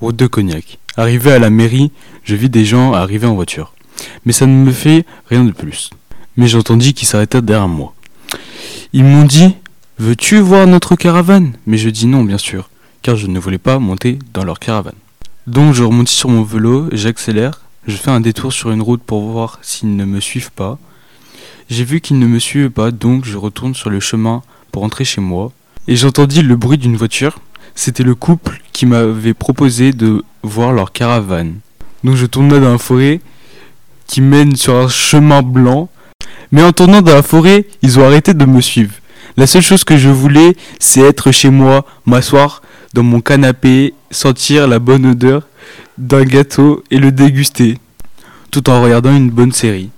route de Cognac. Arrivé à la mairie, je vis des gens arriver en voiture. Mais ça ne me fait rien de plus. Mais j'entendis qu'ils s'arrêtèrent derrière moi. Ils m'ont dit Veux-tu voir notre caravane? Mais je dis non, bien sûr, car je ne voulais pas monter dans leur caravane. Donc je remonte sur mon vélo, j'accélère, je fais un détour sur une route pour voir s'ils ne me suivent pas. J'ai vu qu'ils ne me suivent pas, donc je retourne sur le chemin pour rentrer chez moi. Et j'entendis le bruit d'une voiture. C'était le couple qui m'avait proposé de voir leur caravane. Donc je tournais dans la forêt qui mène sur un chemin blanc. Mais en tournant dans la forêt, ils ont arrêté de me suivre. La seule chose que je voulais, c'est être chez moi, m'asseoir dans mon canapé, sentir la bonne odeur d'un gâteau et le déguster, tout en regardant une bonne série.